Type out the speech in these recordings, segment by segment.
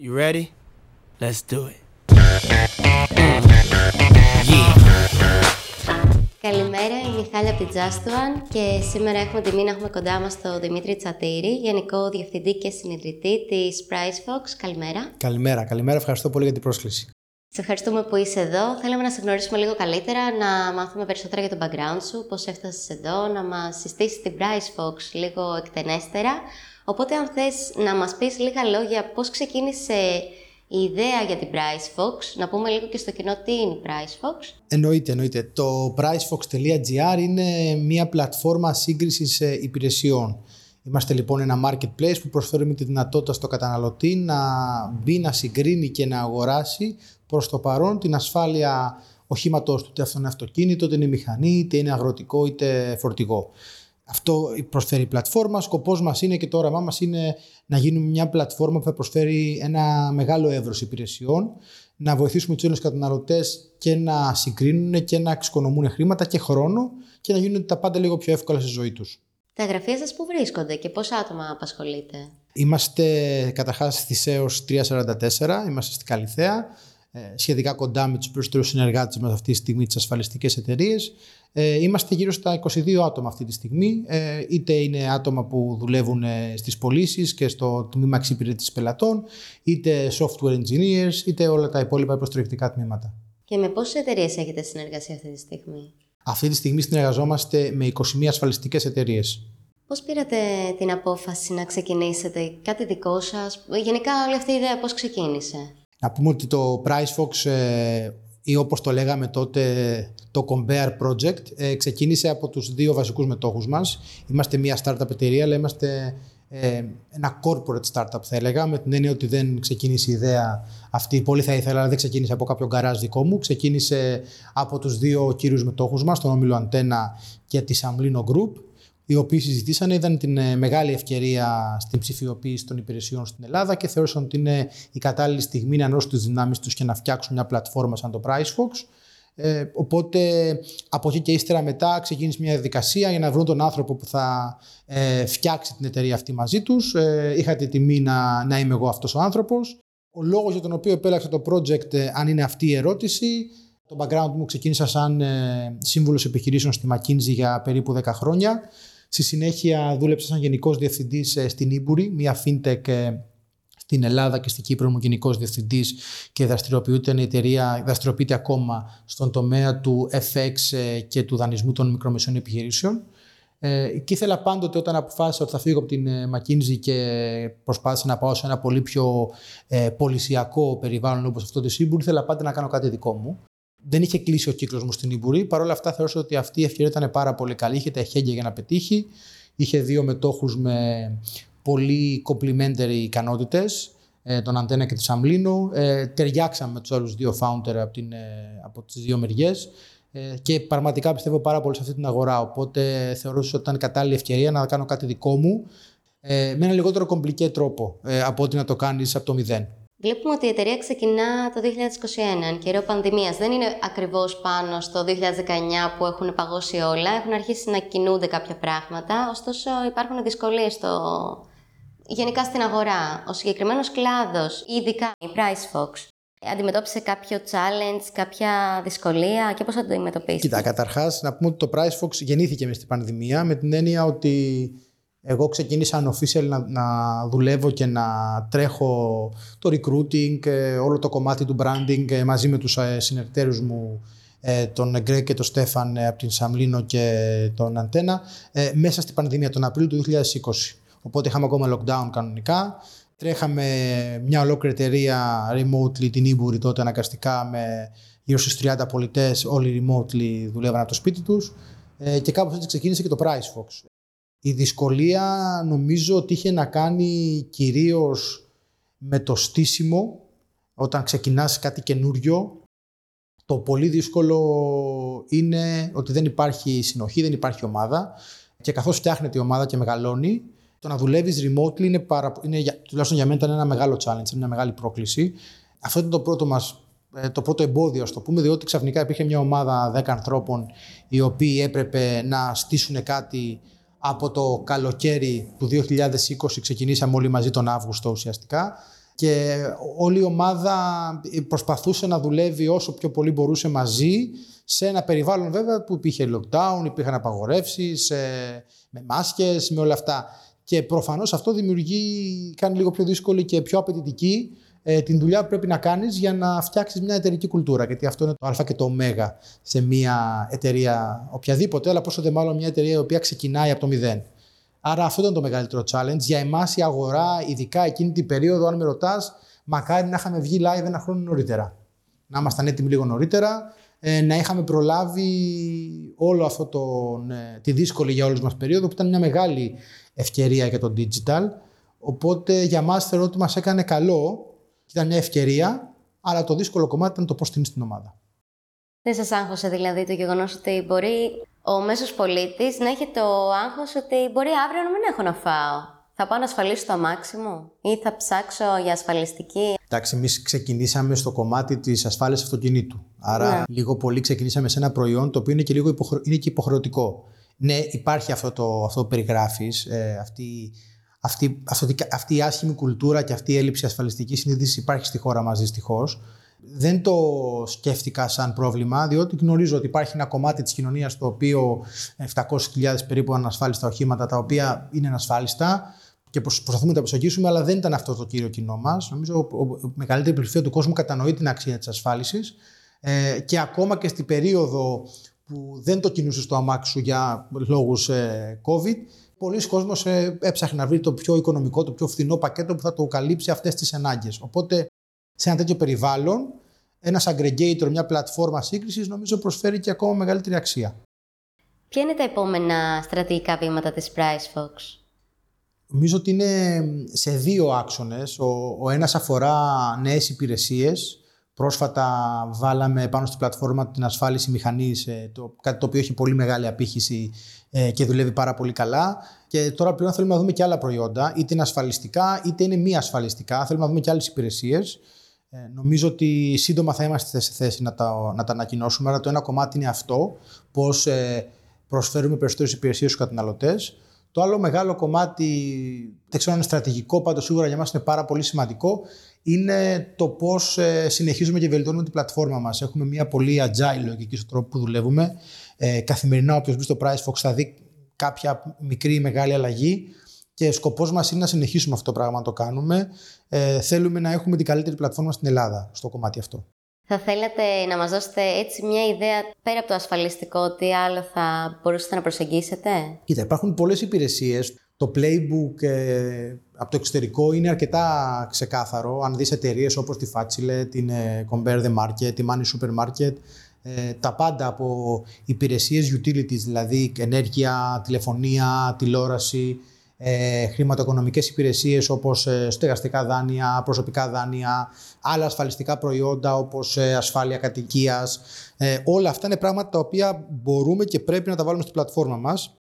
You ready? Let's do it. Καλημέρα, είμαι η Μιχάλη από την Just One και σήμερα έχουμε τιμή να έχουμε κοντά μας τον Δημήτρη Τσατήρη, Γενικό Διευθυντή και Συνειδητή της PriceFox. Καλημέρα. Καλημέρα, καλημέρα. Ευχαριστώ πολύ για την πρόσκληση. Σε ευχαριστούμε που είσαι εδώ. Θέλαμε να σε γνωρίσουμε λίγο καλύτερα, να μάθουμε περισσότερα για το background σου, πώς έφτασες εδώ, να μας συστήσεις την PriceFox λίγο εκτενέστερα. Οπότε αν θες να μας πεις λίγα λόγια πώς ξεκίνησε η ιδέα για την PriceFox, να πούμε λίγο και στο κοινό τι είναι η PriceFox. Εννοείται, εννοείται. Το pricefox.gr είναι μια πλατφόρμα σύγκρισης ε, υπηρεσιών. Είμαστε λοιπόν ένα marketplace που προσφέρουμε τη δυνατότητα στο καταναλωτή να μπει, να συγκρίνει και να αγοράσει προς το παρόν την ασφάλεια οχήματος του, είτε αυτό είναι αυτοκίνητο, είτε είναι μηχανή, είτε είναι αγροτικό, είτε φορτηγό. Αυτό προσφέρει η πλατφόρμα. Σκοπός μας είναι και το όραμά μας είναι να γίνουμε μια πλατφόρμα που θα προσφέρει ένα μεγάλο εύρος υπηρεσιών, να βοηθήσουμε τους Έλληνες καταναλωτές και να συγκρίνουν και να εξοικονομούν χρήματα και χρόνο και να γίνουν τα πάντα λίγο πιο εύκολα στη ζωή τους. Τα γραφεία σας που βρίσκονται και πόσα άτομα απασχολείτε; Είμαστε καταρχάς στη ΣΕΟΣ 344, είμαστε στην Καλιθέα. Ε, σχετικά κοντά με τους περισσότερους συνεργάτες μας αυτή τη στιγμή, τις ασφαλιστικές εταιρείες. Ε, είμαστε γύρω στα 22 άτομα αυτή τη στιγμή. Ε, είτε είναι άτομα που δουλεύουν στις πωλήσεις και στο τμήμα εξυπηρέτησης πελατών, είτε software engineers, είτε όλα τα υπόλοιπα υποστηρικτικά τμήματα. Και με πόσες εταιρείες έχετε συνεργασία αυτή τη στιγμή, Αυτή τη στιγμή συνεργαζόμαστε με 21 ασφαλιστικές εταιρείες. Πώς πήρατε την απόφαση να ξεκινήσετε; Κάτι δικό σας, γενικά όλη αυτή η ιδέα πώς ξεκίνησε; Να πούμε ότι το PriceFox ε, ή όπως το λέγαμε τότε το Compare Project ε, ξεκίνησε από τους δύο βασικούς μετόχους μας. Είμαστε μια startup εταιρεία, αλλά είμαστε ε, ένα corporate startup θα έλεγα, με την έννοια ότι δεν ξεκίνησε η ιδέα αυτή, πολύ θα ήθελα, αλλά δεν ξεκίνησε από κάποιο γκαράζ δικό μου. Ξεκίνησε από τους δύο κύριους μετόχους μας, τον Όμιλο Αντένα και τη Amlino Group οι οποίοι συζητήσαν είδαν την ε, μεγάλη ευκαιρία στην ψηφιοποίηση των υπηρεσιών στην Ελλάδα και θεώρησαν ότι είναι η κατάλληλη στιγμή να ενώσουν τις δυνάμεις τους και να φτιάξουν μια πλατφόρμα σαν το PriceFox. Ε, οπότε από εκεί και ύστερα μετά ξεκίνησε μια διαδικασία για να βρουν τον άνθρωπο που θα ε, φτιάξει την εταιρεία αυτή μαζί τους. Ε, είχα τη τιμή να, να είμαι εγώ αυτός ο άνθρωπος. Ο λόγος για τον οποίο επέλεξα το project, ε, αν είναι αυτή η ερώτηση, το background μου ξεκίνησα σαν ε, σύμβουλος επιχειρήσεων στη McKinsey για περίπου 10 χρόνια. Στη συνέχεια δούλεψα σαν γενικός διευθυντής ε, στην Ήμπουρη, μια fintech ε, στην Ελλάδα και στην Κύπρο μου γενικός διευθυντής και δραστηριοποιείται η εταιρεία, δραστηριοποιείται ακόμα στον τομέα του FX ε, και του δανεισμού των μικρομεσαίων επιχειρήσεων. Ε, και ήθελα πάντοτε όταν αποφάσισα ότι θα φύγω από την McKinsey και προσπάθησα να πάω σε ένα πολύ πιο ε, πολυσιακό περιβάλλον όπως αυτό της Ήμπουρη, ήθελα πάντα να κάνω κάτι δικό μου δεν είχε κλείσει ο κύκλος μου στην Ιμπουρή. Παρ' όλα αυτά, θεωρούσα ότι αυτή η ευκαιρία ήταν πάρα πολύ καλή. Είχε τα εχέγγυα για να πετύχει. Είχε δύο μετόχους με πολύ complementary ικανότητες, ε, τον Αντένα και τη Σαμλίνο. Ε, ταιριάξαμε με τους άλλους δύο founder από, την, ε, από τις δύο μεριές. Ε, και πραγματικά πιστεύω πάρα πολύ σε αυτή την αγορά. Οπότε θεωρούσα ότι ήταν κατάλληλη ευκαιρία να κάνω κάτι δικό μου ε, με ένα λιγότερο κομπλικέ τρόπο ε, από ότι να το κάνεις από το μηδέν. Βλέπουμε ότι η εταιρεία ξεκινά το 2021, εν καιρό πανδημίας. Δεν είναι ακριβώς πάνω στο 2019 που έχουν παγώσει όλα. Έχουν αρχίσει να κινούνται κάποια πράγματα, ωστόσο υπάρχουν δυσκολίες στο... γενικά στην αγορά. Ο συγκεκριμένος κλάδος, ειδικά η PriceFox, αντιμετώπισε κάποιο challenge, κάποια δυσκολία και πώς θα το αντιμετωπίσει; Κοίτα, καταρχάς να πούμε ότι το PriceFox γεννήθηκε μες στην πανδημία με την έννοια ότι εγώ ξεκίνησα unofficial να, να δουλεύω και να τρέχω το recruiting, ε, όλο το κομμάτι του branding ε, μαζί με τους ε, συνεργατέρους μου τον Γκρέκ και τον Στέφαν από την Σαμλίνο και τον Αντένα μέσα στην πανδημία τον Απρίλιο του 2020. Οπότε είχαμε ακόμα lockdown κανονικά. Τρέχαμε μια ολόκληρη εταιρεία remotely την Ήμπουρη τότε αναγκαστικά με γύρω στους 30 πολιτές όλοι remotely δουλεύαν από το σπίτι τους και κάπως έτσι ξεκίνησε και το PriceFox. Η δυσκολία νομίζω ότι είχε να κάνει κυρίως με το στήσιμο όταν ξεκινάς κάτι καινούριο. Το πολύ δύσκολο είναι ότι δεν υπάρχει συνοχή, δεν υπάρχει ομάδα και καθώς φτιάχνεται η ομάδα και μεγαλώνει, το να δουλεύεις remotely είναι, παρα... είναι τουλάχιστον για μένα ήταν ένα μεγάλο challenge, είναι μια μεγάλη πρόκληση. Αυτό ήταν το πρώτο μας ε, το πρώτο εμπόδιο, ας το πούμε, διότι ξαφνικά υπήρχε μια ομάδα 10 ανθρώπων οι οποίοι έπρεπε να στήσουν κάτι από το καλοκαίρι του 2020 ξεκινήσαμε όλοι μαζί τον Αύγουστο ουσιαστικά και όλη η ομάδα προσπαθούσε να δουλεύει όσο πιο πολύ μπορούσε μαζί σε ένα περιβάλλον βέβαια που υπήρχε lockdown, υπήρχαν απαγορεύσεις, ε, με μάσκες, με όλα αυτά. Και προφανώς αυτό δημιουργεί, κάνει λίγο πιο δύσκολη και πιο απαιτητική ε, την δουλειά που πρέπει να κάνεις για να φτιάξεις μια εταιρική κουλτούρα. Γιατί αυτό είναι το α και το ω σε μια εταιρεία οποιαδήποτε, αλλά πόσο δε μάλλον μια εταιρεία η οποία ξεκινάει από το μηδέn. Άρα αυτό ήταν το μεγαλύτερο challenge. Για εμάς η αγορά, ειδικά εκείνη την περίοδο, αν με ρωτάς, μακάρι να είχαμε βγει live ένα χρόνο νωρίτερα. Να ήμασταν έτοιμοι λίγο νωρίτερα, ε, να είχαμε προλάβει όλο αυτό το, ε, τη δύσκολη για όλους μας περίοδο που ήταν μια μεγάλη ευκαιρία για το digital. Οπότε για μας θεωρώ ότι μας έκανε καλό, ήταν μια ευκαιρία, αλλά το δύσκολο κομμάτι ήταν το πώς την στην ομάδα. Δεν σας άγχωσε δηλαδή το γεγονός ότι μπορεί ο μέσος πολίτης να έχει το άγχος ότι μπορεί αύριο να μην έχω να φάω; Θα πάω να ασφαλίσω το αμάξιμο ή θα ψάξω για ασφαλιστική; Εντάξει, εμείς ξεκινήσαμε στο κομμάτι της ασφάλεια αυτοκινήτου. Άρα, ναι. λίγο πολύ ξεκινήσαμε σε ένα προϊόν το οποίο είναι και λίγο είναι και υποχρεωτικό. Ναι, υπάρχει αυτό το, αυτό που περιγράφεις, ε, αυτή, αυτή, αυτή, αυτή η άσχημη κουλτούρα και αυτή η έλλειψη ασφαλιστικής συνείδησης υπάρχει στη χώρα μας δυστυχώς. Δεν το σκέφτηκα σαν πρόβλημα, διότι γνωρίζω ότι υπάρχει ένα κομμάτι της κοινωνίας το οποίο 700.000 περίπου ανασφάλιστα οχήματα, τα οποία είναι ανασφάλιστα και προσπαθούμε να τα προσεγγίσουμε, αλλά δεν ήταν αυτό το κύριο κοινό μας. Νομίζω ότι η μεγαλύτερη πλειοψηφία του κόσμου κατανοεί την αξία της ασφάλισης. Ε, και ακόμα και στην περίοδο που δεν το κινούσες στο αμάξι σου για λόγους ε, COVID, πολλοί κόσμος ε, έψαχνε να βρει το πιο οικονομικό, το πιο φθηνό πακέτο που θα το καλύψει αυτές τις ανάγκες. Οπότε, σε ένα τέτοιο περιβάλλον, ένας aggregator, μια πλατφόρμα σύγκρισης, νομίζω προσφέρει και ακόμα μεγαλύτερη αξία. Ποια είναι τα επόμενα στρατηγικά βήματα της PriceFox? Νομίζω ότι είναι σε δύο άξονες. Ο, ο ένας αφορά νέες υπηρεσίες. Πρόσφατα βάλαμε πάνω στην πλατφόρμα την ασφάλιση μηχανής, ε, το, κάτι το οποίο έχει πολύ μεγάλη απήχηση ε, και δουλεύει πάρα πολύ καλά. Και τώρα πλέον θέλουμε να δούμε και άλλα προϊόντα, είτε είναι ασφαλιστικά είτε είναι μη ασφαλιστικά. Θέλουμε να δούμε και άλλες υπηρεσίες. Ε, νομίζω ότι σύντομα θα είμαστε σε θέση να τα, να τα ανακοινώσουμε. Αλλά το ένα κομμάτι είναι αυτό, πώς ε, προσφέρουμε περισσότερες υπηρεσίες στους καταναλωτές. Το άλλο μεγάλο κομμάτι, δεν ξέρω αν είναι στρατηγικό, πάντως σίγουρα για μας είναι πάρα πολύ σημαντικό, είναι το πώς ε, συνεχίζουμε και βελτιώνουμε την πλατφόρμα μας. Έχουμε μια πολύ agile λογική στον τρόπο που δουλεύουμε. Ε, καθημερινά, όποιος μπει στο PriceFox θα δει κάποια μικρή ή μεγάλη αλλαγή και σκοπός μας είναι να συνεχίσουμε αυτό το πράγμα να το κάνουμε. Ε, θέλουμε να έχουμε την καλύτερη πλατφόρμα στην Ελλάδα στο κομμάτι αυτό. Θα θέλατε να μας δώσετε έτσι μια ιδέα πέρα από το ασφαλιστικό, τι άλλο θα μπορούσατε να προσεγγίσετε; Κοίτα, υπάρχουν πολλές υπηρεσίες. Το playbook ε, από το εξωτερικό είναι αρκετά ξεκάθαρο. Αν δεις εταιρείες όπως τη Facile, την ε, Compare the Market, τη Money Supermarket, ε, τα πάντα από υπηρεσίες utilities, δηλαδή ενέργεια, τηλεφωνία, τηλεόραση, ε, χρηματοοικονομικές υπηρεσίες όπως ε, στεγαστικά δάνεια, προσωπικά δάνεια, άλλα ασφαλιστικά προϊόντα όπως ε, ασφάλεια κατοικίας. Ε, όλα αυτά είναι πράγματα τα οποία μπορούμε και πρέπει να τα βάλουμε στην πλατφόρμα μας.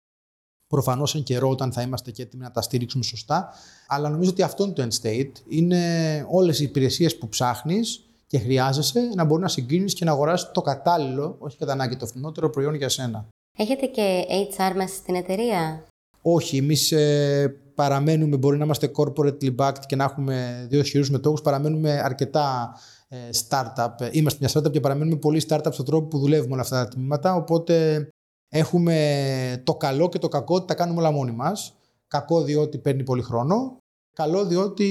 Προφανώς εν καιρό όταν θα είμαστε και έτοιμοι να τα στήριξουμε σωστά. Αλλά νομίζω ότι αυτό είναι το end state. Είναι όλες οι υπηρεσίες που ψάχνεις και χρειάζεσαι να μπορεί να συγκρίνεις και να αγοράσεις το κατάλληλο, όχι κατά ανάγκη το φθηνότερο προϊόν για σένα. Έχετε και HR μέσα στην εταιρεία; Όχι, εμείς ε, παραμένουμε, μπορεί να είμαστε corporately backed και να έχουμε δύο ισχυρούς μετόχους, παραμένουμε αρκετά ε, startup. Είμαστε μια startup και παραμένουμε πολύ startup στον τρόπο που δουλεύουμε όλα αυτά τα τμήματα. Οπότε έχουμε το καλό και το κακό ότι τα κάνουμε όλα μόνοι μας. Κακό διότι παίρνει πολύ χρόνο. Καλό διότι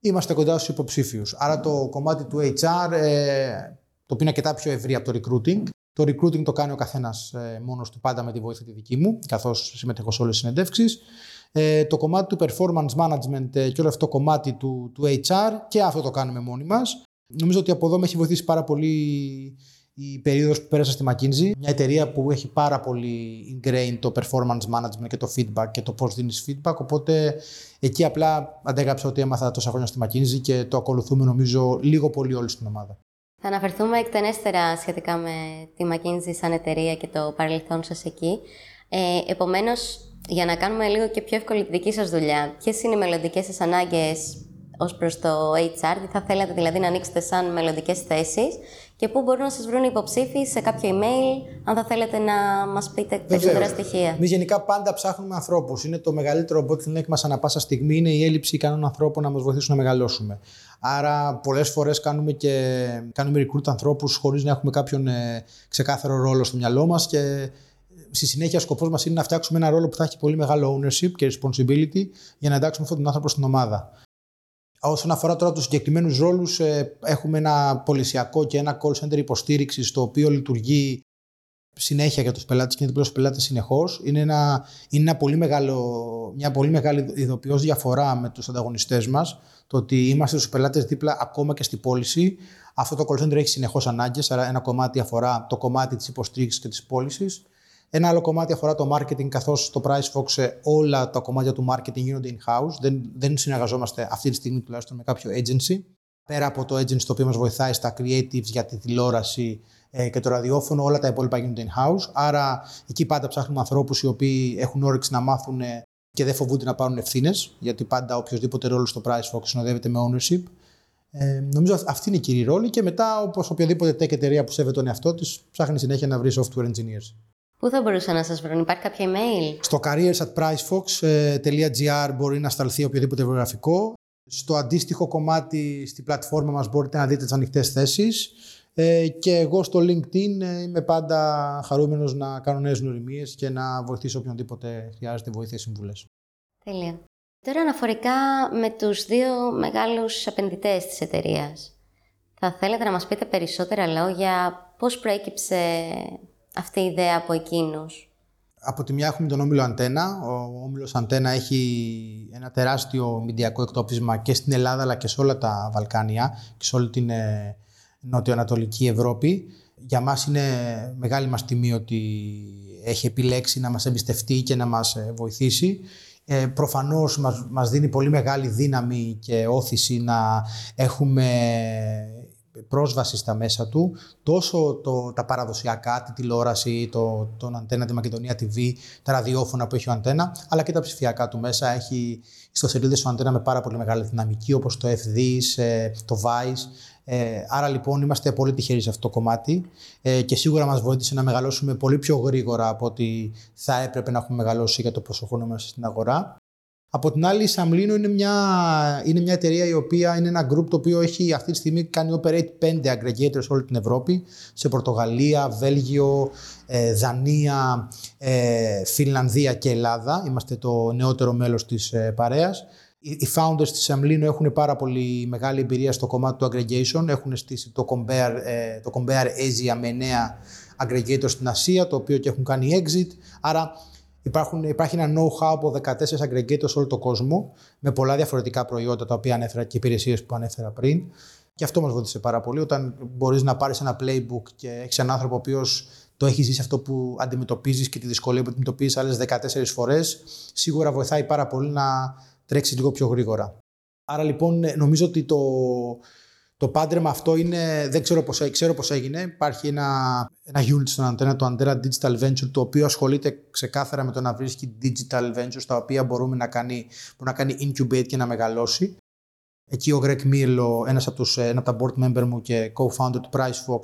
είμαστε κοντά στους υποψήφιους. Άρα το κομμάτι του HR, ε, το οποίο είναι αρκετά πιο ευρύ από το recruiting, το recruiting το κάνει ο καθένας ε, μόνος του, πάντα με τη βοήθεια τη δική μου, καθώς συμμετέχω σε όλες τις συνεντεύξεις. Ε, το κομμάτι του performance management ε, και όλο αυτό το κομμάτι του, του HR και αυτό το κάνουμε μόνοι μας. Νομίζω ότι από εδώ με έχει βοηθήσει πάρα πολύ η περίοδος που πέρασα στη McKinsey, μια εταιρεία που έχει πάρα πολύ ingrained το performance management και το feedback και το πώς δίνεις feedback, οπότε εκεί απλά αντέγραψα ότι έμαθα τόσα χρόνια στη McKinsey και το ακολουθούμε νομίζω λίγο πολύ όλη στην ομάδα. Θα αναφερθούμε εκτενέστερα σχετικά με τη McKinsey σαν εταιρεία και το παρελθόν σας εκεί. Ε, επομένως, για να κάνουμε λίγο και πιο εύκολη τη δική σας δουλειά, ποιες είναι οι μελλοντικές σας ανάγκες ως προς το HR, τι θα θέλατε δηλαδή να ανοίξετε σαν μελλοντικές θέσεις; Και πού μπορούν να σας βρουν υποψήφοι σε κάποιο email, αν θα θέλετε να μας πείτε περισσότερα στοιχεία. Εμείς γενικά πάντα ψάχνουμε ανθρώπους. Είναι το μεγαλύτερο bottleneck μας ανά πάσα στιγμή, είναι η έλλειψη ικανών ανθρώπων να μας βοηθήσουν να μεγαλώσουμε. Άρα πολλές φορές κάνουμε, και, κάνουμε recruit ανθρώπους χωρίς να έχουμε κάποιον ε, ξεκάθαρο ρόλο στο μυαλό μας και στη συνέχεια ο σκοπός μας είναι να φτιάξουμε ένα ρόλο που θα έχει πολύ μεγάλο ownership και responsibility για να εντάξουμε αυτόν τον άνθρωπο στην ομάδα. Όσον αφορά τώρα τους συγκεκριμένους ρόλους, ε, έχουμε ένα πολισιακό και ένα call center υποστήριξης, το οποίο λειτουργεί συνέχεια για τους πελάτες και είναι δίπλα στου πελάτες συνεχώς. Είναι, ένα, είναι ένα πολύ μεγάλο, μια πολύ μεγάλη ειδοποιώς διαφορά με τους ανταγωνιστές μας. Το ότι είμαστε στους πελάτες δίπλα ακόμα και στην πώληση. Αυτό το call center έχει συνεχώς ανάγκες, άρα ένα κομμάτι αφορά το κομμάτι της υποστήριξης και της πώλησης. Ένα άλλο κομμάτι αφορά το marketing, καθώς στο PriceFox όλα τα κομμάτια του marketing γίνονται in-house. Δεν, δεν συνεργαζόμαστε αυτή τη στιγμή τουλάχιστον με κάποιο agency. Πέρα από το agency το οποίο μας βοηθάει στα creatives για τη τηλεόραση ε, και το ραδιόφωνο, όλα τα υπόλοιπα γίνονται in-house. Άρα εκεί πάντα ψάχνουμε ανθρώπους οι οποίοι έχουν όρεξη να μάθουν και δεν φοβούνται να πάρουν ευθύνες, γιατί πάντα οποιοδήποτε ρόλο στο PriceFox συνοδεύεται με ownership. Ε, νομίζω αυτή είναι η κύριη ρόλη και μετά, όπως οποιαδήποτε tech εταιρεία που σέβεται τον εαυτό της, ψάχνει συνέχεια να βρει software engineers. Πού θα μπορούσα να σας βρουν, υπάρχει κάποιο email? Στο careers at pricefox.gr μπορεί να σταλθεί οποιοδήποτε βιογραφικό. Στο αντίστοιχο κομμάτι στη πλατφόρμα μας μπορείτε να δείτε τις ανοιχτές θέσεις. Ε, και εγώ στο LinkedIn ε, είμαι πάντα χαρούμενος να κάνω νέες γνωριμίες και να βοηθήσω οποιονδήποτε χρειάζεται βοήθεια ή συμβουλές. Τέλεια. Τώρα αναφορικά με τους δύο μεγάλους επενδυτές της εταιρείας. Θα θέλετε να μας πείτε περισσότερα λόγια πώς προέκυψε αυτή η ιδέα από εκείνους; Από τη μια έχουμε τον Όμιλο Αντένα. Ο Όμιλος Αντένα έχει ένα τεράστιο μηντιακό εκτόπισμα και στην Ελλάδα αλλά και σε όλα τα Βαλκάνια και σε όλη την ε, νοτιοανατολική Ευρώπη. Για μας είναι μεγάλη μας τιμή ότι έχει επιλέξει να μας εμπιστευτεί και να μας ε, βοηθήσει. Ε, προφανώς μας, μας δίνει πολύ μεγάλη δύναμη και όθηση να έχουμε πρόσβαση στα μέσα του, τόσο το, τα παραδοσιακά, τη τηλεόραση, το, τον Αντένα, τη Μακεδονία TV, τα ραδιόφωνα που έχει ο Αντένα, αλλά και τα ψηφιακά του μέσα. Έχει ιστοσελίδες του Αντένα με πάρα πολύ μεγάλη δυναμική, όπως το FD, το Vice. Ε, άρα λοιπόν είμαστε πολύ τυχεροί σε αυτό το κομμάτι ε, και σίγουρα μας βοήθησε να μεγαλώσουμε πολύ πιο γρήγορα από ότι θα έπρεπε να έχουμε μεγαλώσει για το πόσο χρόνο είμαστε στην αγορά. Από την άλλη, η Σαμλίνο είναι μια, είναι μια εταιρεία η οποία είναι ένα group το οποίο έχει αυτή τη στιγμή κάνει operate 5 aggregators σε όλη την Ευρώπη, σε Πορτογαλία, Βέλγιο, ε, Δανία, ε, Φινλανδία και Ελλάδα. Είμαστε το νεότερο μέλος της ε, παρέας. Οι founders της Σαμλίνο έχουν πάρα πολύ μεγάλη εμπειρία στο κομμάτι του aggregation. Έχουν στήσει το Compare, το Compare Asia με νέα aggregators στην Ασία, το οποίο και έχουν κάνει exit. Άρα Υπάρχουν, υπάρχει ένα know-how από 14 aggregators σε όλο τον κόσμο με πολλά διαφορετικά προϊόντα τα οποία ανέφερα και υπηρεσίες που ανέφερα πριν. Και αυτό μας βοήθησε πάρα πολύ. Όταν μπορείς να πάρεις ένα playbook και έχεις έναν άνθρωπο ο οποίος το έχει ζήσει αυτό που αντιμετωπίζεις και τη δυσκολία που αντιμετωπίζεις άλλες 14 φορές, σίγουρα βοηθάει πάρα πολύ να τρέξεις λίγο πιο γρήγορα. Άρα λοιπόν νομίζω ότι το, το πάντρεμα αυτό είναι, δεν ξέρω πώς, ξέρω πώς έγινε. Υπάρχει ένα, ένα unit στον αντένα, το Antena Digital Venture, το οποίο ασχολείται ξεκάθαρα με το να βρίσκει digital ventures, τα οποία μπορούμε να κάνει, μπορεί να κάνει incubate και να μεγαλώσει. Εκεί ο Greg Mirlo, ένας από, τους, ένα από τα board member μου και co-founder του PriceFox,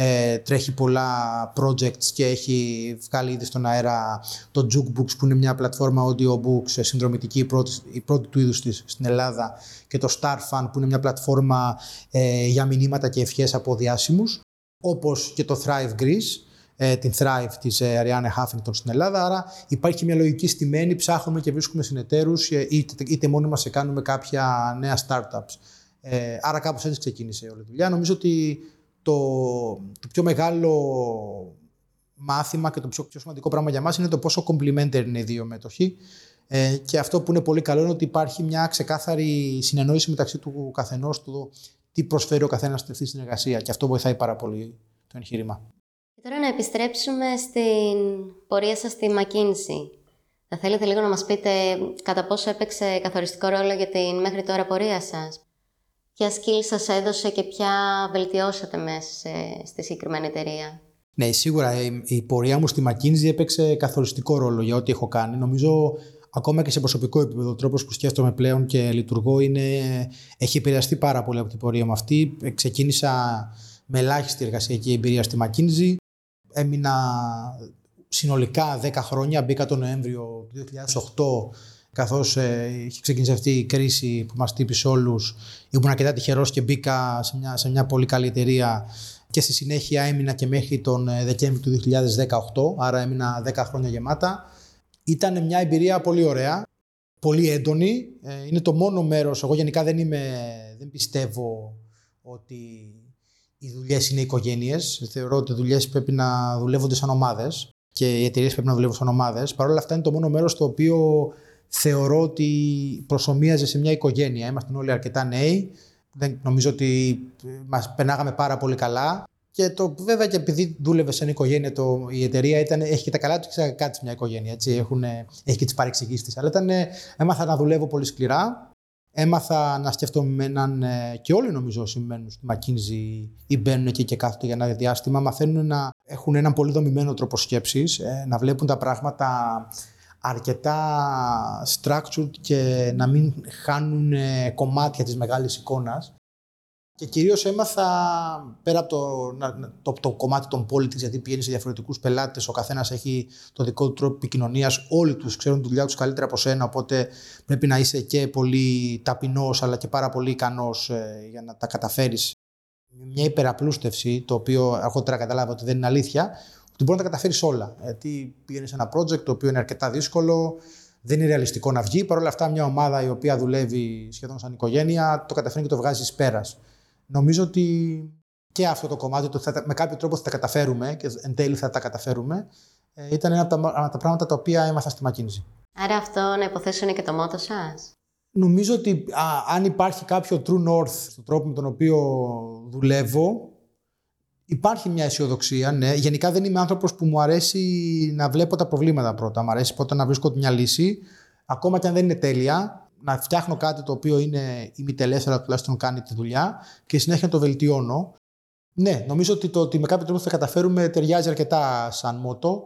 ε, τρέχει πολλά projects και έχει βγάλει ήδη στον αέρα το Jukebooks που είναι μια πλατφόρμα audiobooks ε, συνδρομητική, η πρώτη, η πρώτη του είδους της στην Ελλάδα και το StarFan που είναι μια πλατφόρμα ε, για μηνύματα και ευχές από διάσημους όπως και το Thrive Greece ε, την Thrive της ε, Ariane Huffington στην Ελλάδα. Άρα υπάρχει μια λογική στημένη, ψάχνουμε και βρίσκουμε συνεταίρους ε, είτε, είτε μόνοι μας κάνουμε κάποια νέα startups. Ε, άρα κάπως έτσι ξεκίνησε όλη η δουλειά. Νομίζω ότι το, το πιο μεγάλο μάθημα και το πιο, πιο σημαντικό πράγμα για μας είναι το πόσο complementary είναι οι δύο μέτοχοι. Ε, και αυτό που είναι πολύ καλό είναι ότι υπάρχει μια ξεκάθαρη συνεννόηση μεταξύ του καθενός του τι προσφέρει ο καθένας στη συνεργασία και αυτό βοηθάει πάρα πολύ το εγχείρημα. Και τώρα να επιστρέψουμε στην πορεία σας στη McKinsey. Θα θέλετε λίγο να μας πείτε κατά πόσο έπαιξε καθοριστικό ρόλο για την μέχρι τώρα πορεία σας; Ποια skills σας έδωσε και ποια βελτιώσατε μέσα στη συγκεκριμένη εταιρεία; Ναι, σίγουρα η, η πορεία μου στη McKinsey έπαιξε καθοριστικό ρόλο για ό,τι έχω κάνει. Νομίζω ακόμα και σε προσωπικό επίπεδο, ο τρόπος που σκέφτομαι πλέον και λειτουργώ είναι, έχει επηρεαστεί πάρα πολύ από την πορεία μου αυτή. Ξεκίνησα με ελάχιστη εργασιακή εμπειρία στη McKinsey. Έμεινα συνολικά 10 χρόνια, μπήκα τον Νοέμβριο του 2008 καθώς ε, είχε ξεκινήσει αυτή η κρίση που μας τύπησε όλους. Ήμουν αρκετά τυχερός και μπήκα σε μια, σε μια πολύ καλή εταιρεία και στη συνέχεια έμεινα και μέχρι τον ε, Δεκέμβριο του 2018, άρα έμεινα 10 χρόνια γεμάτα. Ήταν μια εμπειρία πολύ ωραία, πολύ έντονη. Ε, είναι το μόνο μέρος, εγώ γενικά δεν, είμαι, δεν πιστεύω ότι οι δουλειές είναι οικογένειες. Θεωρώ ότι οι δουλειές πρέπει να δουλεύονται σαν ομάδες και οι εταιρείες πρέπει να δουλεύουν σαν ομάδες. Παρ' όλα αυτά είναι το μόνο μέρος το οποίο θεωρώ ότι προσωμίαζε σε μια οικογένεια. Ήμασταν όλοι αρκετά νέοι. Δεν, νομίζω ότι μας περνάγαμε πάρα πολύ καλά. Και το, βέβαια και επειδή δούλευε σε μια οικογένεια, το, η εταιρεία ήταν, έχει και τα καλά του και κάτι σε μια οικογένεια. Έτσι, έχουν, έχει και τις παρεξηγήσεις τη. Αλλά ήταν, έμαθα να δουλεύω πολύ σκληρά. Έμαθα να σκέφτομαι με έναν. Ε, και όλοι νομίζω συμβαίνουν στη McKinsey ή μπαίνουν εκεί και κάθονται για ένα διάστημα. Μαθαίνουν να έχουν έναν πολύ δομημένο τρόπο σκέψης, ε, να βλέπουν τα πράγματα αρκετά structured και να μην χάνουν ε, κομμάτια της μεγάλης εικόνας. Και κυρίως έμαθα πέρα από το, το, το κομμάτι των politics, γιατί πηγαίνει σε διαφορετικούς πελάτες, ο καθένας έχει το δικό του τρόπο επικοινωνίας. Όλοι τους ξέρουν τη δουλειά τους καλύτερα από σένα. Οπότε πρέπει να είσαι και πολύ ταπεινός, αλλά και πάρα πολύ ικανός ε, για να τα καταφέρεις. Μια υπεραπλούστευση, το οποίο αργότερα κατάλαβα ότι δεν είναι αλήθεια, ότι μπορεί να τα καταφέρεις όλα. Γιατί πήγαινε σε ένα project το οποίο είναι αρκετά δύσκολο, δεν είναι ρεαλιστικό να βγει. Παρ' όλα αυτά, μια ομάδα η οποία δουλεύει σχεδόν σαν οικογένεια το καταφέρνει και το βγάζει πέρας. Νομίζω ότι και αυτό το κομμάτι, το θα, με κάποιο τρόπο θα τα καταφέρουμε και εν τέλει θα τα καταφέρουμε, ε, ήταν ένα από τα, τα πράγματα τα οποία έμαθα στη McKinsey. Άρα αυτό να υποθέσω είναι και το μότο σας; Νομίζω ότι αν υπάρχει κάποιο true north στον τρόπο με τον οποίο δουλεύω, Υπάρχει μια αισιοδοξία, ναι. Γενικά δεν είμαι άνθρωπος που μου αρέσει να βλέπω τα προβλήματα πρώτα. Μου αρέσει πρώτα να βρίσκω μια λύση, ακόμα και αν δεν είναι τέλεια, να φτιάχνω κάτι το οποίο είναι ημιτελέ, αλλά τουλάχιστον κάνει τη δουλειά και συνέχεια να το βελτιώνω. Ναι, νομίζω ότι το ότι με κάποιο τρόπο θα καταφέρουμε ταιριάζει αρκετά σαν μότο.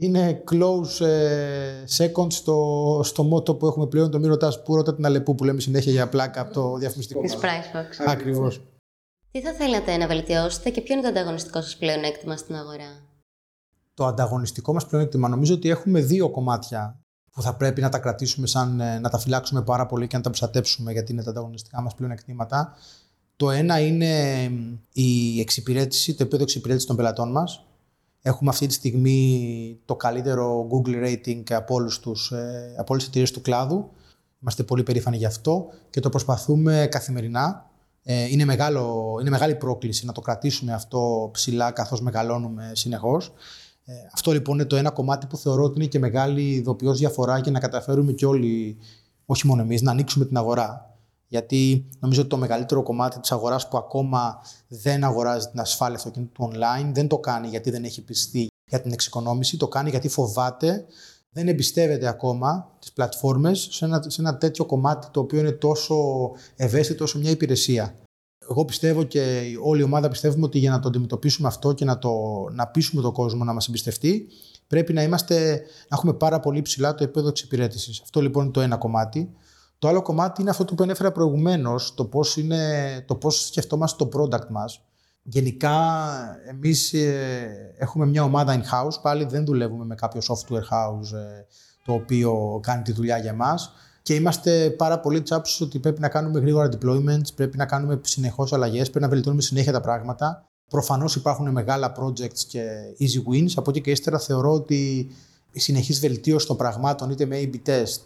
Είναι close ε, second στο, στο μότο που έχουμε πλέον. Το μη ρωτάς που ρωτά την Αλεπού που λέμε συνέχεια για πλάκα από το διαφημιστικό. Της Pricefox. Ακριβώ. Τι θα θέλατε να βελτιώσετε και ποιο είναι το ανταγωνιστικό σας πλεονέκτημα στην αγορά; Το ανταγωνιστικό μας πλεονέκτημα νομίζω ότι έχουμε δύο κομμάτια που θα πρέπει να τα κρατήσουμε σαν ε, να τα φυλάξουμε πάρα πολύ και να τα προστατέψουμε γιατί είναι τα ανταγωνιστικά μας πλεονεκτήματα. Το ένα είναι η εξυπηρέτηση, το επίπεδο εξυπηρέτησης των πελατών μας. Έχουμε αυτή τη στιγμή το καλύτερο Google rating από, όλους τους, ε, από όλες τις εταιρείες του κλάδου. Είμαστε πολύ περήφανοι γι' αυτό και το προσπαθούμε καθημερινά ε, είναι, μεγάλο, είναι μεγάλη πρόκληση να το κρατήσουμε αυτό ψηλά καθώς μεγαλώνουμε συνεχώς. Ε, αυτό λοιπόν είναι το ένα κομμάτι που θεωρώ ότι είναι και μεγάλη ειδοποιώς διαφορά και να καταφέρουμε και όλοι, όχι μόνο εμείς, να ανοίξουμε την αγορά. Γιατί νομίζω ότι το μεγαλύτερο κομμάτι της αγοράς που ακόμα δεν αγοράζει την ασφάλεια αυτοκίνητου online δεν το κάνει γιατί δεν έχει πιστεί για την εξοικονόμηση, το κάνει γιατί φοβάται δεν εμπιστεύεται ακόμα τις πλατφόρμες σε ένα, σε ένα τέτοιο κομμάτι το οποίο είναι τόσο ευαίσθητο όσο μια υπηρεσία. Εγώ πιστεύω και όλη η ομάδα πιστεύουμε ότι για να το αντιμετωπίσουμε αυτό και να, το, να πείσουμε τον κόσμο να μας εμπιστευτεί, πρέπει να, είμαστε, να έχουμε πάρα πολύ ψηλά το επίπεδο εξυπηρέτησης. Αυτό λοιπόν είναι το ένα κομμάτι. Το άλλο κομμάτι είναι αυτό που ανέφερα προηγουμένως, το πώς το πώς σκεφτόμαστε το product μας. Γενικά, εμείς ε, έχουμε μια ομάδα in-house, πάλι δεν δουλεύουμε με κάποιο software house ε, το οποίο κάνει τη δουλειά για μας και είμαστε πάρα πολύ τσάψους ότι πρέπει να κάνουμε γρήγορα deployments, πρέπει να κάνουμε συνεχώς αλλαγές, πρέπει να βελτιώνουμε συνέχεια τα πράγματα. Προφανώς υπάρχουν μεγάλα projects και easy wins, από εκεί και ύστερα θεωρώ ότι η συνεχής βελτίωση των πραγμάτων είτε με A-B test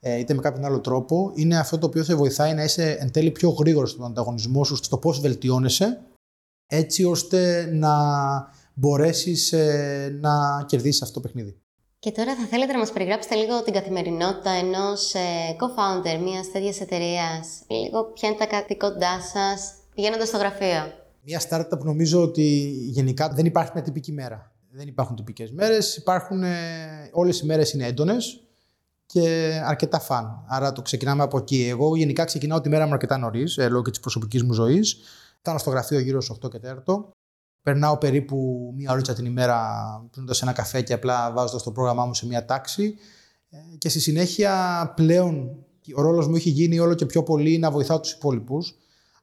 ε, είτε με κάποιον άλλο τρόπο, είναι αυτό το οποίο σε βοηθάει να είσαι εν τέλει πιο γρήγορος στον ανταγωνισμό σου, στο πώς βελτιώνεσαι έτσι ώστε να μπορέσεις ε, να κερδίσεις αυτό το παιχνίδι. Και τώρα θα θέλετε να μας περιγράψετε λίγο την καθημερινότητα ενός ε, co-founder μιας τέτοιας εταιρείας. Λίγο ποια είναι τα καθήκοντά σας πηγαίνοντας στο γραφείο. Μια startup νομίζω ότι γενικά δεν υπάρχει μια τυπική μέρα. Δεν υπάρχουν τυπικές μέρες. Υπάρχουν, ε, όλες οι μέρες είναι έντονες και αρκετά φαν. Άρα το ξεκινάμε από εκεί. Εγώ γενικά ξεκινάω τη μέρα μου αρκετά νωρίς, λόγω και της προσωπικής μου ζωής. Φτάνω στο γραφείο γύρω στι 8 και 4. Περνάω περίπου μία ώρα την ημέρα πίνοντας ένα καφέ και απλά βάζοντας το πρόγραμμά μου σε μία τάξη. Ε, και στη συνέχεια πλέον ο ρόλος μου έχει γίνει όλο και πιο πολύ να βοηθάω τους υπόλοιπους.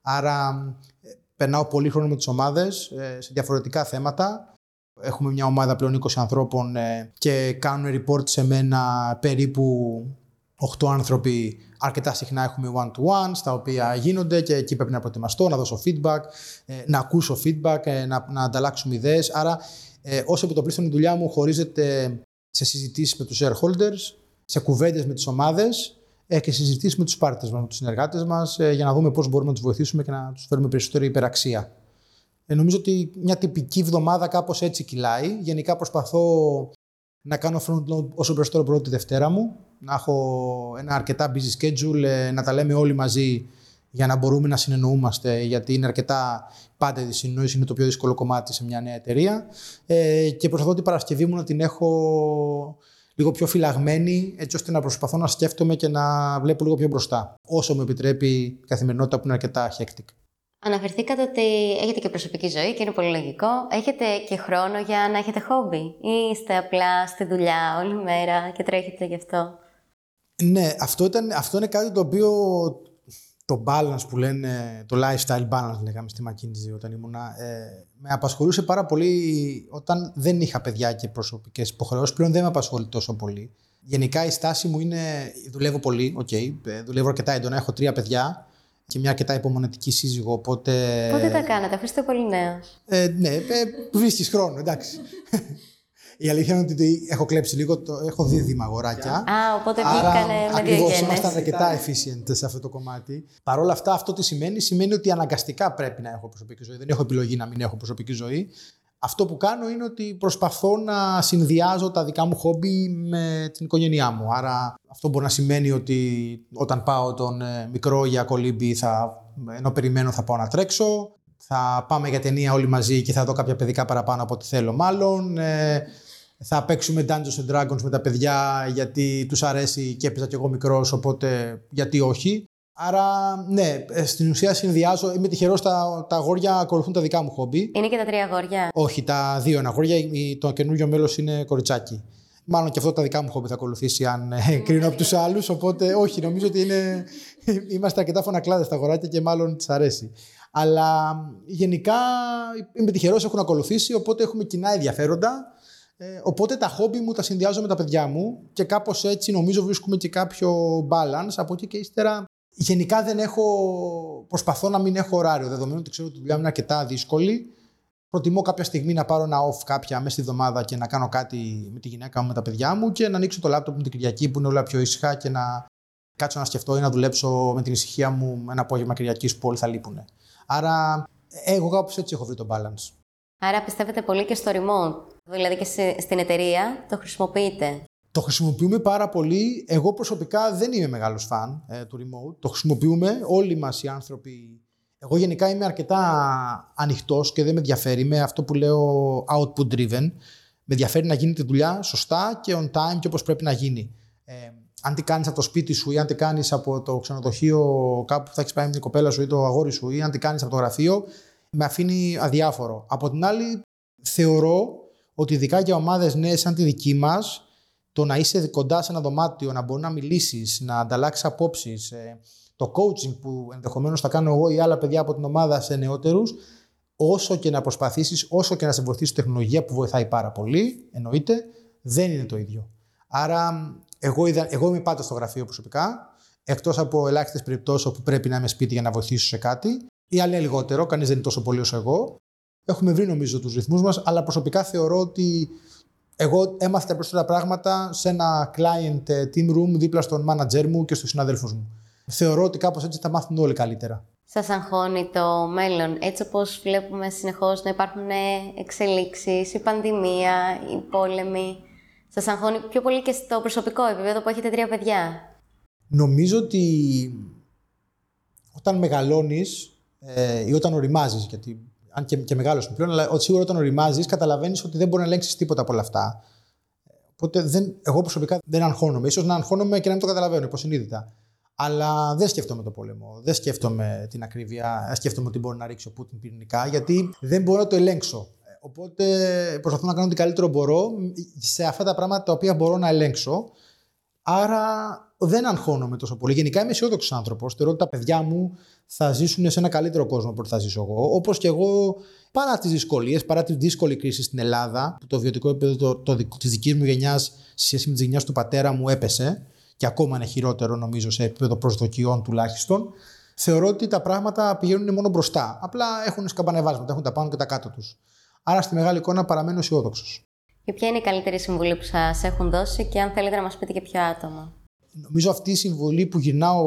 Άρα ε, περνάω πολύ χρόνο με τις ομάδες ε, σε διαφορετικά θέματα. Έχουμε μια ομάδα πλέον 20 ανθρώπων και κάνουν report σε μένα περίπου 8 άνθρωποι. Αρκετά συχνά έχουμε one-to-one, στα οποία γίνονται και εκεί πρέπει να προετοιμαστώ, να δώσω feedback, να ακούσω feedback, να, να ανταλλάξουμε ιδέες. Άρα, όσο επιτοπλίστων η δουλειά μου χωρίζεται σε συζητήσεις με τους shareholders, σε κουβέντες με τις ομάδες ε, και συζητήσεις με τους πάρτε μας, με τους συνεργάτες μας, ε, για να δούμε πώς μπορούμε να τους βοηθήσουμε και να τους φέρουμε περισσότερη υπεραξία. Ε, νομίζω ότι μια τυπική εβδομάδα κάπως έτσι κυλάει. Γενικά προσπαθώ να κάνω front όσο περισσότερο πρώτη τη Δευτέρα μου, να έχω ένα αρκετά busy schedule, ε, να τα λέμε όλοι μαζί για να μπορούμε να συνεννοούμαστε, γιατί είναι αρκετά πάντα η συνεννόηση είναι το πιο δύσκολο κομμάτι σε μια νέα εταιρεία. Ε, και προσπαθώ την Παρασκευή μου να την έχω λίγο πιο φυλαγμένη, έτσι ώστε να προσπαθώ να σκέφτομαι και να βλέπω λίγο πιο μπροστά. Όσο μου επιτρέπει η καθημερινότητα που είναι αρκετά hectic. Αναφερθήκατε ότι έχετε και προσωπική ζωή και είναι πολύ λογικό. Έχετε και χρόνο για να έχετε χόμπι ή είστε απλά στη δουλειά όλη μέρα και τρέχετε γι' αυτό; Ναι, αυτό, ήταν, αυτό είναι κάτι το οποίο το balance που λένε, το lifestyle balance λέγαμε στη McKinsey όταν ήμουνα, ε, με απασχολούσε πάρα πολύ όταν δεν είχα παιδιά και προσωπικές υποχρεώσεις, πλέον δεν με απασχολεί τόσο πολύ. Γενικά η στάση μου είναι, δουλεύω πολύ, okay, ε, δουλεύω αρκετά έντονα, έχω τρία παιδιά και μια αρκετά υπομονετική σύζυγο, οπότε... Πότε τα κάνατε, αφού είστε πολύ νέος; Ε, ναι, ε, βρίσκεις χρόνο, εντάξει. Η αλήθεια είναι ότι έχω κλέψει λίγο, το, έχω δίδυμα αγοράκια. Α, οπότε βγήκανε με Ακριβώς, ήμασταν αρκετά efficient σε αυτό το κομμάτι. Παρ' όλα αυτά, αυτό τι σημαίνει, σημαίνει ότι αναγκαστικά πρέπει να έχω προσωπική ζωή. Δεν έχω επιλογή να μην έχω προσωπική ζωή. Αυτό που κάνω είναι ότι προσπαθώ να συνδυάζω τα δικά μου χόμπι με την οικογένειά μου. Άρα αυτό μπορεί να σημαίνει ότι όταν πάω τον ε, μικρό για κολύμπι, θα, ενώ περιμένω θα πάω να τρέξω. Θα πάμε για ταινία όλοι μαζί και θα δω κάποια παιδικά παραπάνω από ό,τι θέλω μάλλον. Ε, θα παίξουμε Dungeons and Dragons με τα παιδιά γιατί τους αρέσει και έπαιζα κι εγώ μικρός, οπότε γιατί όχι. Άρα, ναι, ε, στην ουσία συνδυάζω. Είμαι τυχερός, τα, τα αγόρια ακολουθούν τα δικά μου χόμπι. Είναι και τα τρία αγόρια. Όχι, τα δύο είναι αγόρια. Το καινούριο μέλος είναι κοριτσάκι. Μάλλον και αυτό τα δικά μου χόμπι θα ακολουθήσει, αν ε, κρίνω από τους άλλους. Οπότε, όχι, νομίζω ότι είναι, είμαστε αρκετά φωνακλάδες στα αγοράκια και μάλλον της αρέσει. Αλλά γενικά είμαι τυχερός, έχουν ακολουθήσει, οπότε έχουμε κοινά ενδιαφέροντα. Ε, οπότε τα χόμπι μου τα συνδυάζω με τα παιδιά μου και κάπως έτσι νομίζω βρίσκουμε και κάποιο balance. Από εκεί και ύστερα γενικά δεν έχω, προσπαθώ να μην έχω ωράριο, δεδομένου ότι ξέρω ότι η δουλειά μου είναι αρκετά δύσκολη. Προτιμώ κάποια στιγμή να πάρω ένα off κάποια μέσα στη εβδομάδα και να κάνω κάτι με τη γυναίκα μου, με τα παιδιά μου και να ανοίξω το laptop με την Κυριακή που είναι όλα πιο ήσυχα και να κάτσω να σκεφτώ ή να δουλέψω με την ησυχία μου ένα απόγευμα Κυριακής που όλοι θα λείπουν. Άρα, εγώ κάπως έτσι έχω βρει το balance. Άρα πιστεύετε πολύ και στο remote. Δηλαδή και στην εταιρεία το χρησιμοποιείτε; Το χρησιμοποιούμε πάρα πολύ. Εγώ προσωπικά δεν είμαι μεγάλος φαν ε, του remote. Το χρησιμοποιούμε όλοι μας οι άνθρωποι. Εγώ γενικά είμαι αρκετά ανοιχτός και δεν με ενδιαφέρει. Είμαι αυτό που λέω output driven. Με ενδιαφέρει να γίνει τη δουλειά σωστά και on time και όπως πρέπει να γίνει. Ε, αν τι κάνεις από το σπίτι σου ή αν τι κάνεις από το ξενοδοχείο κάπου που θα έχεις πάει με την κοπέλα σου ή το αγόρι σου ή αν τι κάνεις από το γραφείο, με αφήνει αδιάφορο. Από την άλλη, θεωρώ ότι ειδικά για ομάδες νέε σαν τη δική μας, το να είσαι κοντά σε ένα δωμάτιο, να μπορεί να μιλήσεις, να ανταλλάξεις απόψεις, ε, το coaching που ενδεχομένως θα κάνω εγώ ή άλλα παιδιά από την ομάδα σε νεότερους, όσο και να προσπαθήσεις, όσο και να σε βοηθήσει η τεχνολογία που βοηθάει πάρα πολύ, εννοείται, δεν είναι το ίδιο. Άρα, εγώ, είδα, εγώ είμαι πάντα στο γραφείο προσωπικά, εκτός από ελάχιστες περιπτώσεις όπου πρέπει να είμαι σπίτι για να βοηθήσω σε κάτι. Ή άλλοι λιγότερο, κανείς δεν είναι τόσο πολύ όσο εγώ. Έχουμε βρει νομίζω τους ρυθμούς μας, αλλά προσωπικά θεωρώ ότι εγώ έμαθα τα περισσότερα πράγματα σε ένα client ε, team room δίπλα στον manager μου και στους συναδέλφους μου. Θεωρώ ότι κάπως έτσι θα μάθουν όλοι καλύτερα. Σας αγχώνει το μέλλον, έτσι όπως βλέπουμε συνεχώς να υπάρχουν εξελίξεις, η πανδημία, οι πόλεμοι. Σας αγχώνει πιο πολύ και στο προσωπικό επίπεδο που έχετε τρία παιδιά; Νομίζω ότι όταν μεγαλώνεις ε, ή όταν οριμάζεις, γιατί αν και, και μεγάλος πλέον, αλλά ότι σίγουρα όταν οριμάζεις, καταλαβαίνεις ότι δεν μπορεί να ελέγξεις τίποτα από όλα αυτά. Οπότε δεν, εγώ προσωπικά δεν αγχώνομαι. σω να αγχώνομαι και να μην το καταλαβαίνω υποσυνείδητα. Αλλά δεν σκέφτομαι το πόλεμο, δεν σκέφτομαι την ακρίβεια, δεν σκέφτομαι ότι μπορεί να ρίξει ο Πούτιν πυρηνικά, γιατί δεν μπορώ να το ελέγξω. Οπότε προσπαθώ να κάνω ό,τι καλύτερο μπορώ σε αυτά τα πράγματα τα οποία μπορώ να ελέγξω. Άρα δεν αγχώνομαι τόσο πολύ. Γενικά είμαι αισιόδοξος άνθρωπος. Θεωρώ ότι τα παιδιά μου θα ζήσουν σε ένα καλύτερο κόσμο από ό,τι θα ζήσω εγώ. Όπως και εγώ, παρά τις δυσκολίες, παρά τη δύσκολη κρίση στην Ελλάδα, που το βιωτικό επίπεδο το, το, της δικής μου γενιάς σε σχέση με τη γενιάς του πατέρα μου έπεσε, και ακόμα είναι χειρότερο νομίζω σε επίπεδο προσδοκιών τουλάχιστον. Θεωρώ ότι τα πράγματα πηγαίνουν μόνο μπροστά. Απλά έχουν σκαμπανεβάσματα, έχουν τα πάνω και τα κάτω τους. Άρα στη μεγάλη εικόνα παραμένω αισιόδοξος. Και ποια είναι η καλύτερη συμβουλή που σας έχουν δώσει και αν θέλετε να μας πείτε και ποιο άτομο; Νομίζω αυτή η συμβουλή που γυρνάω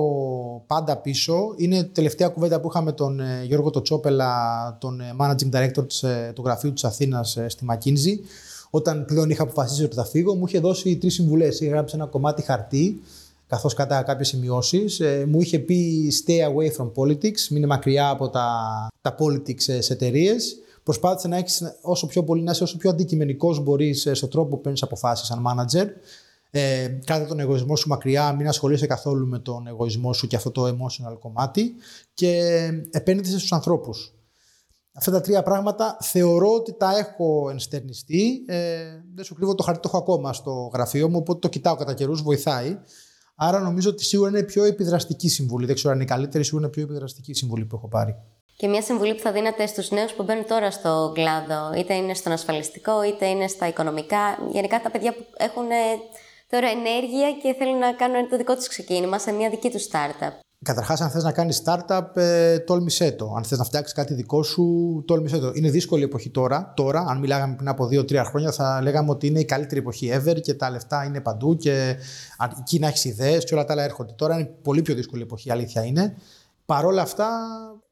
πάντα πίσω είναι η τελευταία κουβέντα που είχαμε τον ε, Γιώργο Τοτσόπελα, τον ε, Managing Director ε, του γραφείου της Αθήνας στη McKinsey. Όταν πλέον είχα αποφασίσει ότι θα φύγω, μου είχε δώσει τρεις συμβουλές. Είχα γράψει ένα κομμάτι χαρτί, καθώς κατά κάποιες σημειώσεις. Μου είχε πει stay away from politics, μείνε μακριά από τα, τα politics σε εταιρείες. Προσπάθησε να έχεις όσο πιο πολύ, να είσαι όσο πιο αντικειμενικός μπορείς στον τρόπο που παίρνεις αποφάσεις σαν manager. Ε, κράτα τον εγωισμό σου μακριά, μην ασχολείσαι καθόλου με τον εγωισμό σου και αυτό το emotional κομμάτι και επένδυσε στους ανθρώπους. Αυτά τα τρία πράγματα θεωρώ ότι τα έχω ενστερνιστεί. Ε, δεν σου κρύβω το χαρτί το έχω ακόμα στο γραφείο μου, οπότε το κοιτάω κατά καιρούς, βοηθάει. Άρα νομίζω ότι σίγουρα είναι πιο επιδραστική συμβουλή. Δεν ξέρω αν είναι η καλύτερη, σίγουρα είναι πιο επιδραστική συμβουλή που έχω πάρει. Και μια συμβουλή που θα δίνατε στους νέους που μπαίνουν τώρα στο κλάδο, είτε είναι στον ασφαλιστικό, είτε είναι στα οικονομικά. Γενικά τα παιδιά που έχουν τώρα ενέργεια και θέλουν να κάνουν το δικό τους ξεκίνημα σε μια δική τους startup. Καταρχάς, αν θες να κάνεις startup, ε, τόλμησέ το. Αν θες να φτιάξεις κάτι δικό σου, τόλμησέ το. Είναι δύσκολη εποχή τώρα. Τώρα, αν μιλάγαμε πριν από 2-3 χρόνια, θα λέγαμε ότι είναι η καλύτερη εποχή ever και τα λεφτά είναι παντού και εκεί να έχεις ιδέες και όλα τα άλλα έρχονται. Τώρα είναι πολύ πιο δύσκολη εποχή, αλήθεια είναι. Παρ' όλα αυτά,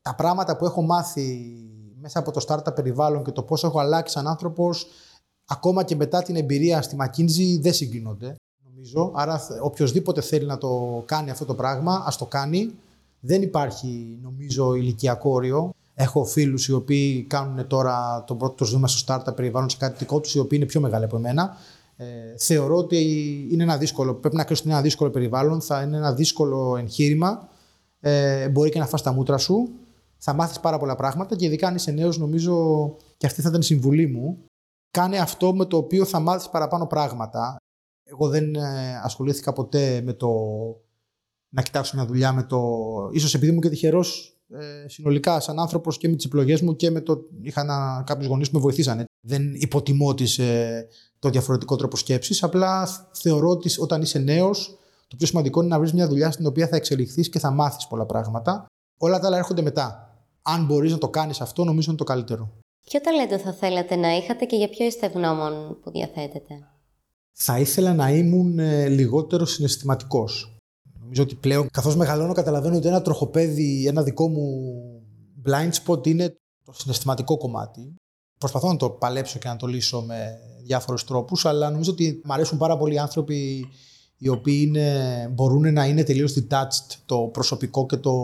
τα πράγματα που έχω μάθει μέσα από το startup περιβάλλον και το πώς έχω αλλάξει σαν άνθρωπος, ακόμα και μετά την εμπειρία στη McKinsey, δεν συγκρίνονται νομίζω. Άρα, οποιοδήποτε θέλει να το κάνει αυτό το πράγμα, ας το κάνει. Δεν υπάρχει, νομίζω, ηλικιακό όριο. Έχω φίλους οι οποίοι κάνουν τώρα τον πρώτο τους βήμα στο startup περιβάλλον σε κάτι δικό τους, οι οποίοι είναι πιο μεγάλοι από εμένα. Ε, θεωρώ ότι είναι ένα δύσκολο, πρέπει να κρίνει ότι είναι ένα δύσκολο περιβάλλον, θα είναι ένα δύσκολο εγχείρημα. Ε, μπορεί και να φας τα μούτρα σου. Θα μάθεις πάρα πολλά πράγματα και ειδικά αν είσαι νέος, νομίζω και αυτή θα ήταν η συμβουλή μου. Κάνε αυτό με το οποίο θα μάθεις παραπάνω πράγματα. Εγώ δεν ε, ασχολήθηκα ποτέ με το να κοιτάξω μια δουλειά με το. ίσως επειδή είμαι και τυχερός ε, συνολικά σαν άνθρωπος και με τις επιλογές μου και με το. είχα κάποιους γονείς που με βοηθήσανε. Δεν υποτιμώ τις, ε, το διαφορετικό τρόπο σκέψης. Απλά θεωρώ ότι όταν είσαι νέος, το πιο σημαντικό είναι να βρεις μια δουλειά στην οποία θα εξελιχθείς και θα μάθεις πολλά πράγματα. Όλα τα άλλα έρχονται μετά. Αν μπορείς να το κάνεις αυτό, νομίζω είναι το καλύτερο. Ποιο ταλέντο θα θέλατε να είχατε και για ποιο είστε ευγνώμων που διαθέτετε; Θα ήθελα να ήμουν ε, λιγότερο συναισθηματικός. Νομίζω ότι πλέον, καθώς μεγαλώνω, καταλαβαίνω ότι ένα τροχοπέδι, ένα δικό μου blind spot είναι το συναισθηματικό κομμάτι. Προσπαθώ να το παλέψω και να το λύσω με διάφορους τρόπους, αλλά νομίζω ότι μου αρέσουν πάρα πολλοί άνθρωποι οι οποίοι είναι, μπορούν να είναι τελείως detached το προσωπικό και το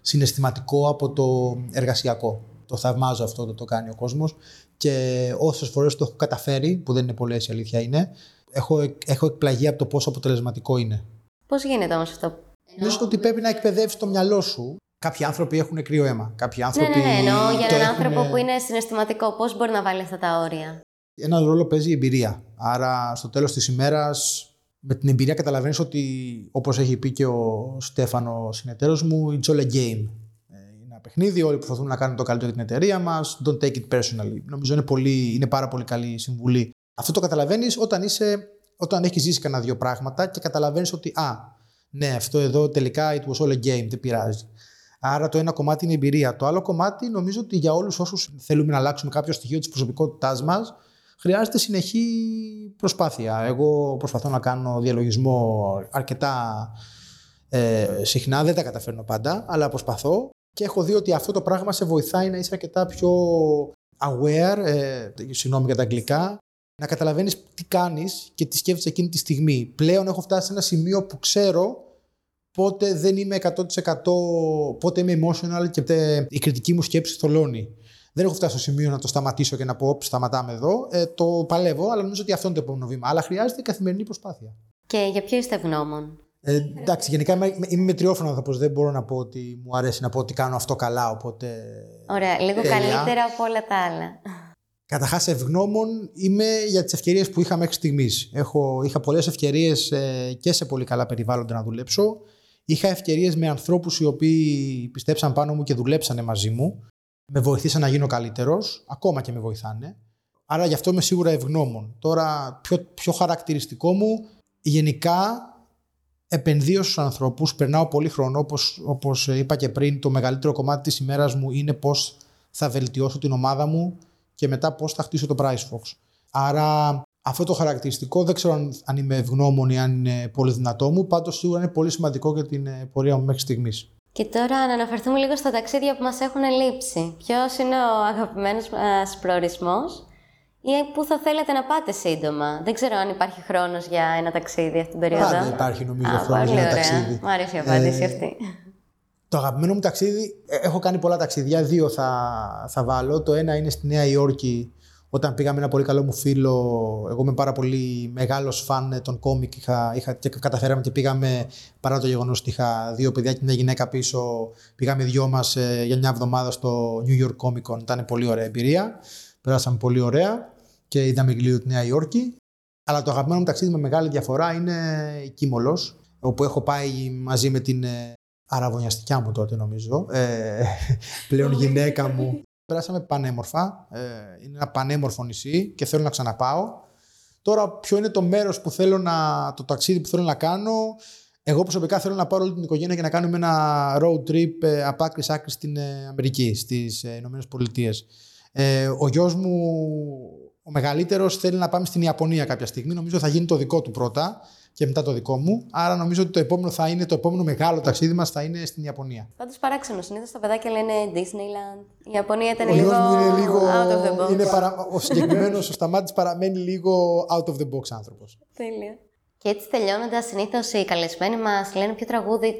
συναισθηματικό από το εργασιακό. Το θαυμάζω αυτό το το κάνει ο κόσμος και όσες φορές το έχω καταφέρει, που δεν είναι πολλές η αλήθεια είναι, έχω, έχω εκπλαγεί από το πόσο αποτελεσματικό είναι. Πώς γίνεται όμως αυτό, Νομίζω ότι πρέπει να εκπαιδεύσει το μυαλό σου. Κάποιοι άνθρωποι έχουν κρύο αίμα. Κάποιοι άνθρωποι. Ναι, ναι, ναι. Εννοώ για έναν άνθρωπο που είναι συναισθηματικό. Πώς μπορεί να βάλει αυτά τα όρια; Ένα ρόλο παίζει η εμπειρία. Άρα, στο τέλος της ημέρας, με την εμπειρία καταλαβαίνεις ότι, όπως έχει πει και ο Στέφανο, συνεταίρος μου, it's all a game. Ε, είναι ένα παιχνίδι, όλοι προσπαθούν να κάνουν το καλύτερο για την εταιρεία μας. Don't take it personally. Νομίζω είναι, πολύ, είναι πάρα πολύ καλή συμβουλή αυτό το καταλαβαίνεις όταν, είσαι, όταν έχεις ζήσει κανένα δύο πράγματα και καταλαβαίνεις ότι α, ναι, αυτό εδώ τελικά it was all a game, δεν πειράζει. Άρα το ένα κομμάτι είναι η εμπειρία. Το άλλο κομμάτι νομίζω ότι για όλους όσους θέλουμε να αλλάξουμε κάποιο στοιχείο της προσωπικότητάς μας, χρειάζεται συνεχή προσπάθεια. Εγώ προσπαθώ να κάνω διαλογισμό αρκετά ε, συχνά, δεν τα καταφέρνω πάντα, αλλά προσπαθώ και έχω δει ότι αυτό το πράγμα σε βοηθάει να είσαι αρκετά πιο aware, ε, συγγνώμη για τα αγγλικά, να καταλαβαίνεις τι κάνεις και τι σκέφτεσαι εκείνη τη στιγμή. Πλέον έχω φτάσει σε ένα σημείο που ξέρω πότε δεν είμαι 100%, πότε είμαι emotional και η κριτική μου σκέψη θολώνει. Δεν έχω φτάσει στο σημείο να το σταματήσω και να πω: Σταματάμε εδώ. Ε, το παλεύω, αλλά νομίζω ότι αυτό είναι το επόμενο βήμα. Αλλά χρειάζεται καθημερινή προσπάθεια. Και για ποιο είστε ευγνώμων; Ε, εντάξει, γενικά είμαι, είμαι μετριόφωνο άνθρωπος. Δεν μπορώ να πω ότι μου αρέσει να πω ότι κάνω αυτό καλά. Οπότε... Ωραία. Λίγο καλύτερα από όλα τα άλλα. Καταρχάς, ευγνώμων είμαι για τις ευκαιρίες που είχα μέχρι στιγμής. Είχα πολλές ευκαιρίες ε, και σε πολύ καλά περιβάλλοντα να δουλέψω. Είχα ευκαιρίες με ανθρώπους οι οποίοι πιστέψαν πάνω μου και δουλέψανε μαζί μου. Με βοηθήσαν να γίνω καλύτερος. Ακόμα και με βοηθάνε. Άρα γι' αυτό είμαι σίγουρα ευγνώμων. Τώρα, πιο, πιο χαρακτηριστικό μου, γενικά επενδύω στους ανθρώπους, περνάω πολύ χρόνο, όπως, όπως είπα και πριν, το μεγαλύτερο κομμάτι της ημέρας μου είναι πώς θα βελτιώσω την ομάδα μου και μετά πώς θα χτίσω το Price Fox. Άρα αυτό το χαρακτηριστικό δεν ξέρω αν, αν είμαι ευγνώμων ή αν είναι πολύ δυνατό μου, πάντως σίγουρα είναι πολύ σημαντικό για την ε, πορεία μου μέχρι στιγμής. Και τώρα να αναφερθούμε λίγο στα ταξίδια που μας έχουν λείψει. Ποιος είναι ο αγαπημένος μας προορισμός ή πού θα θέλετε να πάτε σύντομα; Δεν ξέρω αν υπάρχει χρόνος για ένα ταξίδι αυτή την περίοδο. Πάντα υπάρχει νομίζω χρόνος για ένα ωραία. ταξίδι. Μ' αρέσει η απάντηση ε, αυτή. Το αγαπημένο μου ταξίδι, ε, έχω κάνει πολλά ταξίδια, δύο θα, θα βάλω. Το ένα είναι στη Νέα Υόρκη, όταν πήγαμε ένα πολύ καλό μου φίλο. Εγώ είμαι πάρα πολύ μεγάλος φαν των κόμικ είχα, είχα, και καταφέραμε και πήγαμε παρά το γεγονός ότι είχα δύο παιδιά και μια γυναίκα πίσω. Πήγαμε δυο μας ε, για μια εβδομάδα στο New York Comic Con. Ήταν πολύ ωραία εμπειρία. Περάσαμε πολύ ωραία και είδαμε γλύο τη Νέα Υόρκη. Αλλά το αγαπημένο μου ταξίδι με μεγάλη διαφορά είναι η Κίμολος, όπου έχω πάει μαζί με την ε, αραβωνιαστικιά μου τότε νομίζω, ε, πλέον γυναίκα μου. Περάσαμε πανέμορφα, ε, είναι ένα πανέμορφο νησί και θέλω να ξαναπάω. Τώρα ποιο είναι το μέρος που θέλω να, το ταξίδι που θέλω να κάνω. Εγώ προσωπικά θέλω να πάρω όλη την οικογένεια και να κάνουμε ένα road trip ε, από άκρης άκρης στην ε, Αμερική, στις ε, Ηνωμένες Πολιτείες. Ε, ο γιος μου ο μεγαλύτερος θέλει να πάμε στην Ιαπωνία κάποια στιγμή. Νομίζω θα γίνει το δικό του πρώτα και μετά το δικό μου. Άρα νομίζω ότι το επόμενο θα είναι το επόμενο μεγάλο ταξίδι μας θα είναι στην Ιαπωνία. Πάντω παράξενο. Συνήθως τα παιδάκια λένε Disneyland. Η Ιαπωνία ήταν ο λίγο, είναι λίγο out of the box. Είναι παρα... Ο συγκεκριμένος ο Σταμάτης παραμένει λίγο out of the box άνθρωπος. Τέλεια. Και έτσι τελειώνοντα, συνήθως οι καλεσμένοι μας λένε ποιο τραγούδι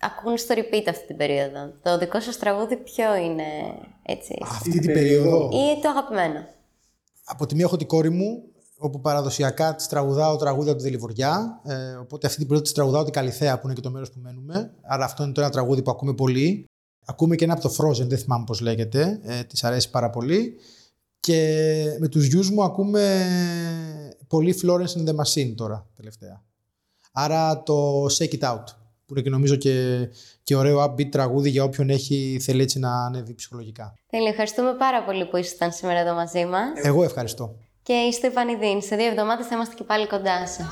ακούν στο repeat αυτή την περίοδο. Το δικό σας τραγούδι ποιο είναι έτσι; Αυτή την περίοδο; Ή το αγαπημένο; Από τη μία έχω την κόρη μου, όπου παραδοσιακά τη τραγουδάω τραγούδια του Δελιβοριά. Ε, οπότε αυτή την περίοδο τη τραγουδάω την Καλυθέα, που είναι και το μέρος που μένουμε. Άρα αυτό είναι το ένα τραγούδι που ακούμε πολύ. Ακούμε και ένα από το Frozen, δεν θυμάμαι πώς λέγεται. Ε, της αρέσει πάρα πολύ. Και με τους γιους μου ακούμε πολύ Florence in the Machine τώρα, τελευταία. Άρα το Shake It Out, που είναι και νομίζω και, και ωραίο upbeat τραγούδι για όποιον έχει θέλει έτσι να ανέβει ψυχολογικά. Τέλεια, ευχαριστούμε πάρα πολύ που ήσασταν σήμερα εδώ μαζί μας. Εγώ ευχαριστώ. Και είστε επανειδήν. Σε δύο εβδομάδες θα είμαστε και πάλι κοντά σας.